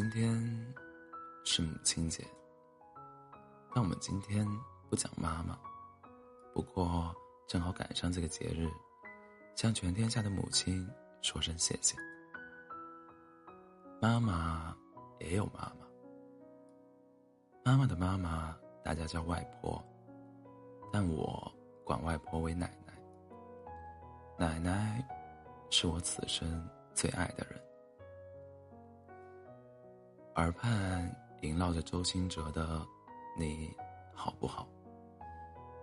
今天是母亲节，但我们今天不讲妈妈。不过正好赶上这个节日，向全天下的母亲说声谢谢。妈妈也有妈妈，妈妈的妈妈大家叫外婆，但我管外婆为奶奶。奶奶是我此生最爱的人。耳畔萦绕着周兴哲的《你好不好》，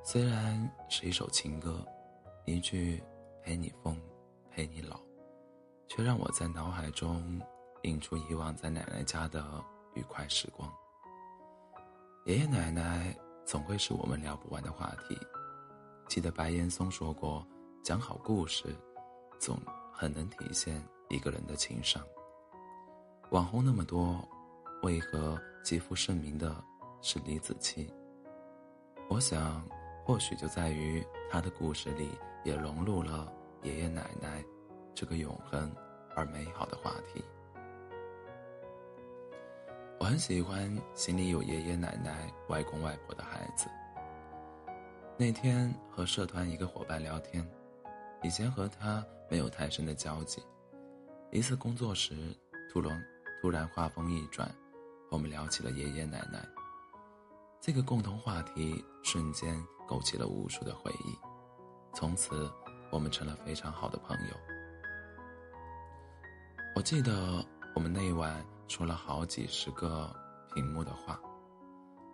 虽然是一首情歌，一句“陪你疯，陪你老”，却让我在脑海中映出以往在奶奶家的愉快时光。爷爷奶奶总会是我们聊不完的话题。记得白岩松说过：“讲好故事，总很能体现一个人的情商。”网红那么多。为何极负盛名的是李子柒？我想，或许就在于他的故事里也融入了爷爷奶奶这个永恒而美好的话题。我很喜欢心里有爷爷奶奶、外公外婆的孩子。那天和社团一个伙伴聊天，以前和他没有太深的交集，一次工作时，突然突然话锋一转。我们聊起了爷爷奶奶，这个共同话题瞬间勾起了无数的回忆，从此我们成了非常好的朋友。我记得我们那晚说了好几十个屏幕的话，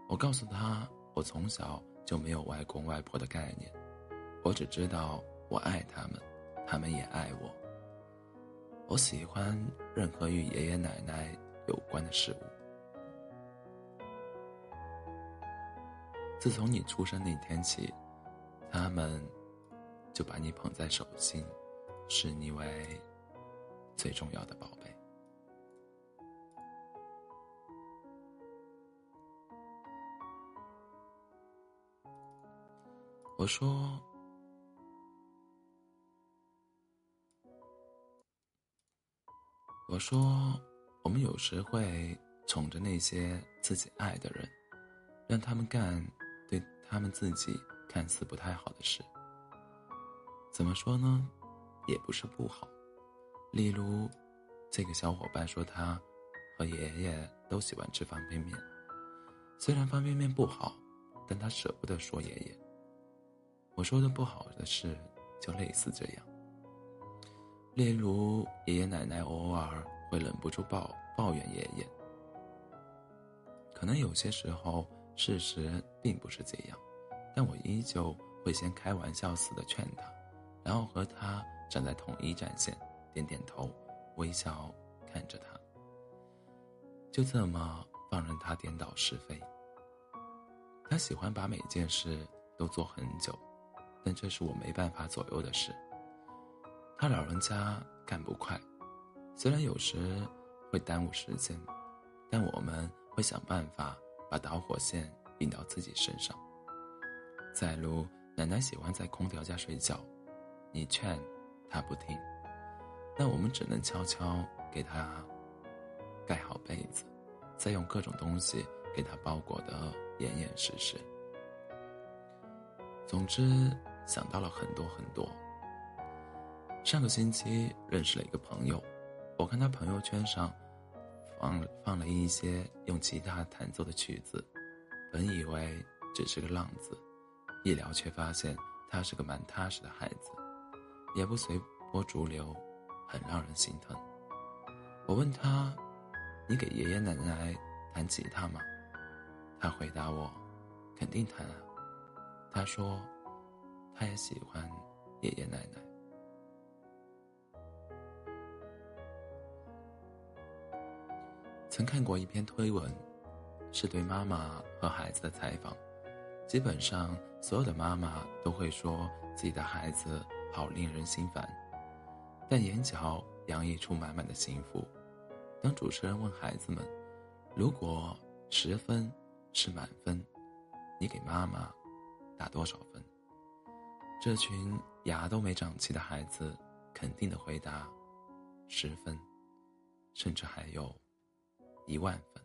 我告诉他，我从小就没有外公外婆的概念，我只知道我爱他们，他们也爱我。我喜欢任何与爷爷奶奶有关的事物。自从你出生那天起，他们就把你捧在手心，视你为最重要的宝贝。我说，我说，我们有时会宠着那些自己爱的人，让他们干。他们自己看似不太好的事，怎么说呢？也不是不好。例如，这个小伙伴说他和爷爷都喜欢吃方便面，虽然方便面不好，但他舍不得说爷爷。我说的不好的事就类似这样。例如，爷爷奶奶偶尔会忍不住抱抱怨爷爷，可能有些时候。事实并不是这样，但我依旧会先开玩笑似的劝他，然后和他站在统一战线，点点头，微笑看着他，就这么放任他颠倒是非。他喜欢把每件事都做很久，但这是我没办法左右的事。他老人家干不快，虽然有时会耽误时间，但我们会想办法。把导火线引到自己身上。再如，奶奶喜欢在空调下睡觉，你劝她不听，那我们只能悄悄给她盖好被子，再用各种东西给她包裹得严严实实。总之，想到了很多很多。上个星期认识了一个朋友，我看他朋友圈上。放了放了一些用吉他弹奏的曲子，本以为只是个浪子，一聊却发现他是个蛮踏实的孩子，也不随波逐流，很让人心疼。我问他：“你给爷爷奶奶弹吉他吗？”他回答我：“肯定弹啊。”他说：“他也喜欢爷爷奶奶。”曾看过一篇推文，是对妈妈和孩子的采访。基本上，所有的妈妈都会说自己的孩子好令人心烦，但眼角洋溢出满满的幸福。当主持人问孩子们：“如果十分是满分，你给妈妈打多少分？”这群牙都没长齐的孩子肯定的回答：“十分，甚至还有。”一万分。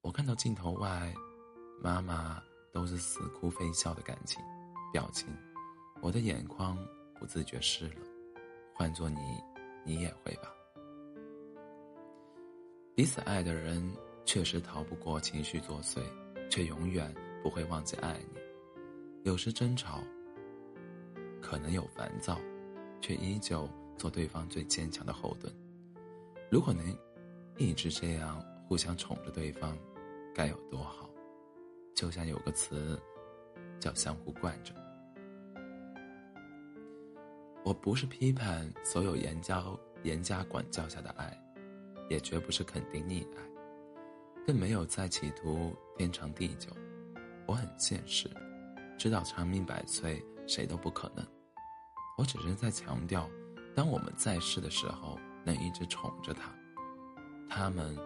我看到镜头外，妈妈都是似哭非笑的感情表情，我的眼眶不自觉湿了。换做你，你也会吧？彼此爱的人确实逃不过情绪作祟，却永远不会忘记爱你。有时争吵，可能有烦躁，却依旧做对方最坚强的后盾。如果能一直这样互相宠着对方，该有多好！就像有个词，叫相互惯着。我不是批判所有严教严加管教下的爱。也绝不是肯定溺爱，更没有再企图天长地久。我很现实，知道长命百岁谁都不可能。我只是在强调，当我们在世的时候，能一直宠着他，他们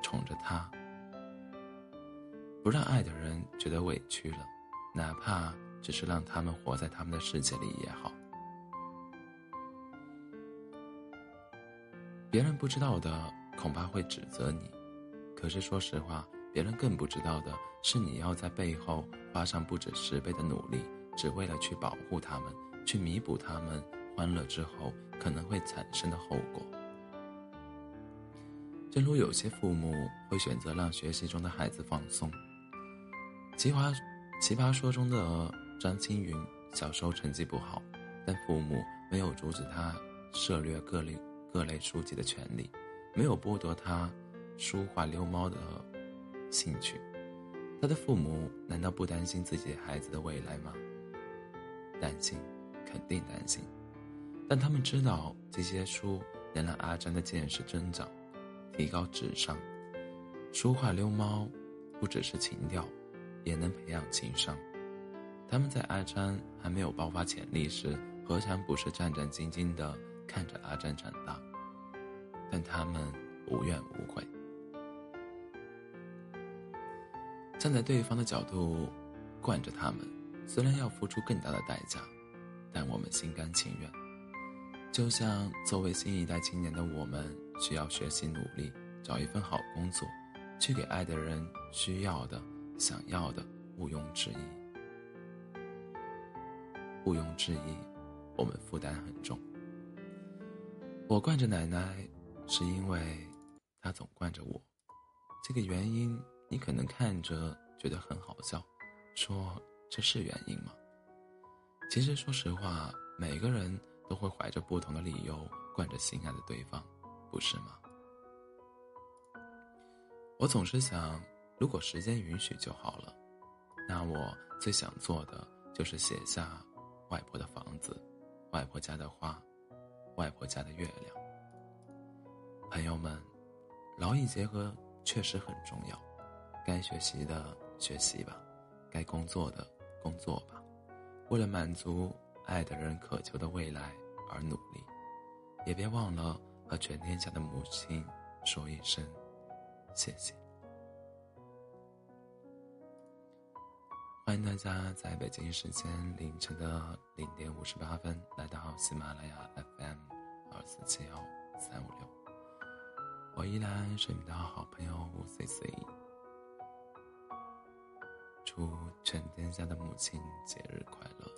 宠着他，不让爱的人觉得委屈了，哪怕只是让他们活在他们的世界里也好。别人不知道的，恐怕会指责你；可是说实话，别人更不知道的是，你要在背后花上不止十倍的努力，只为了去保护他们，去弥补他们欢乐之后可能会产生的后果。正如有些父母会选择让学习中的孩子放松，《奇葩奇葩说》中的张青云小时候成绩不好，但父母没有阻止他涉猎各类。各类书籍的权利，没有剥夺他书画溜猫的兴趣。他的父母难道不担心自己孩子的未来吗？担心，肯定担心。但他们知道这些书能让阿詹的见识增长，提高智商。书画溜猫不只是情调，也能培养情商。他们在阿詹还没有爆发潜力时，何尝不是战战兢兢的？看着阿占长大，但他们无怨无悔。站在对方的角度，惯着他们，虽然要付出更大的代价，但我们心甘情愿。就像作为新一代青年的我们，需要学习努力，找一份好工作，去给爱的人需要的、想要的，毋庸置疑。毋庸置疑，我们负担很重。我惯着奶奶，是因为她总惯着我。这个原因你可能看着觉得很好笑，说这是原因吗？其实说实话，每个人都会怀着不同的理由惯着心爱的对方，不是吗？我总是想，如果时间允许就好了。那我最想做的就是写下外婆的房子，外婆家的花。外婆家的月亮。朋友们，劳逸结合确实很重要。该学习的学习吧，该工作的工作吧，为了满足爱的人渴求的未来而努力。也别忘了和全天下的母亲说一声谢谢。欢迎大家在北京时间凌晨的零点五十八分来到喜马拉雅 FM 二四七幺三五六，我依然是你的好朋友 C C。祝全天下的母亲节日快乐！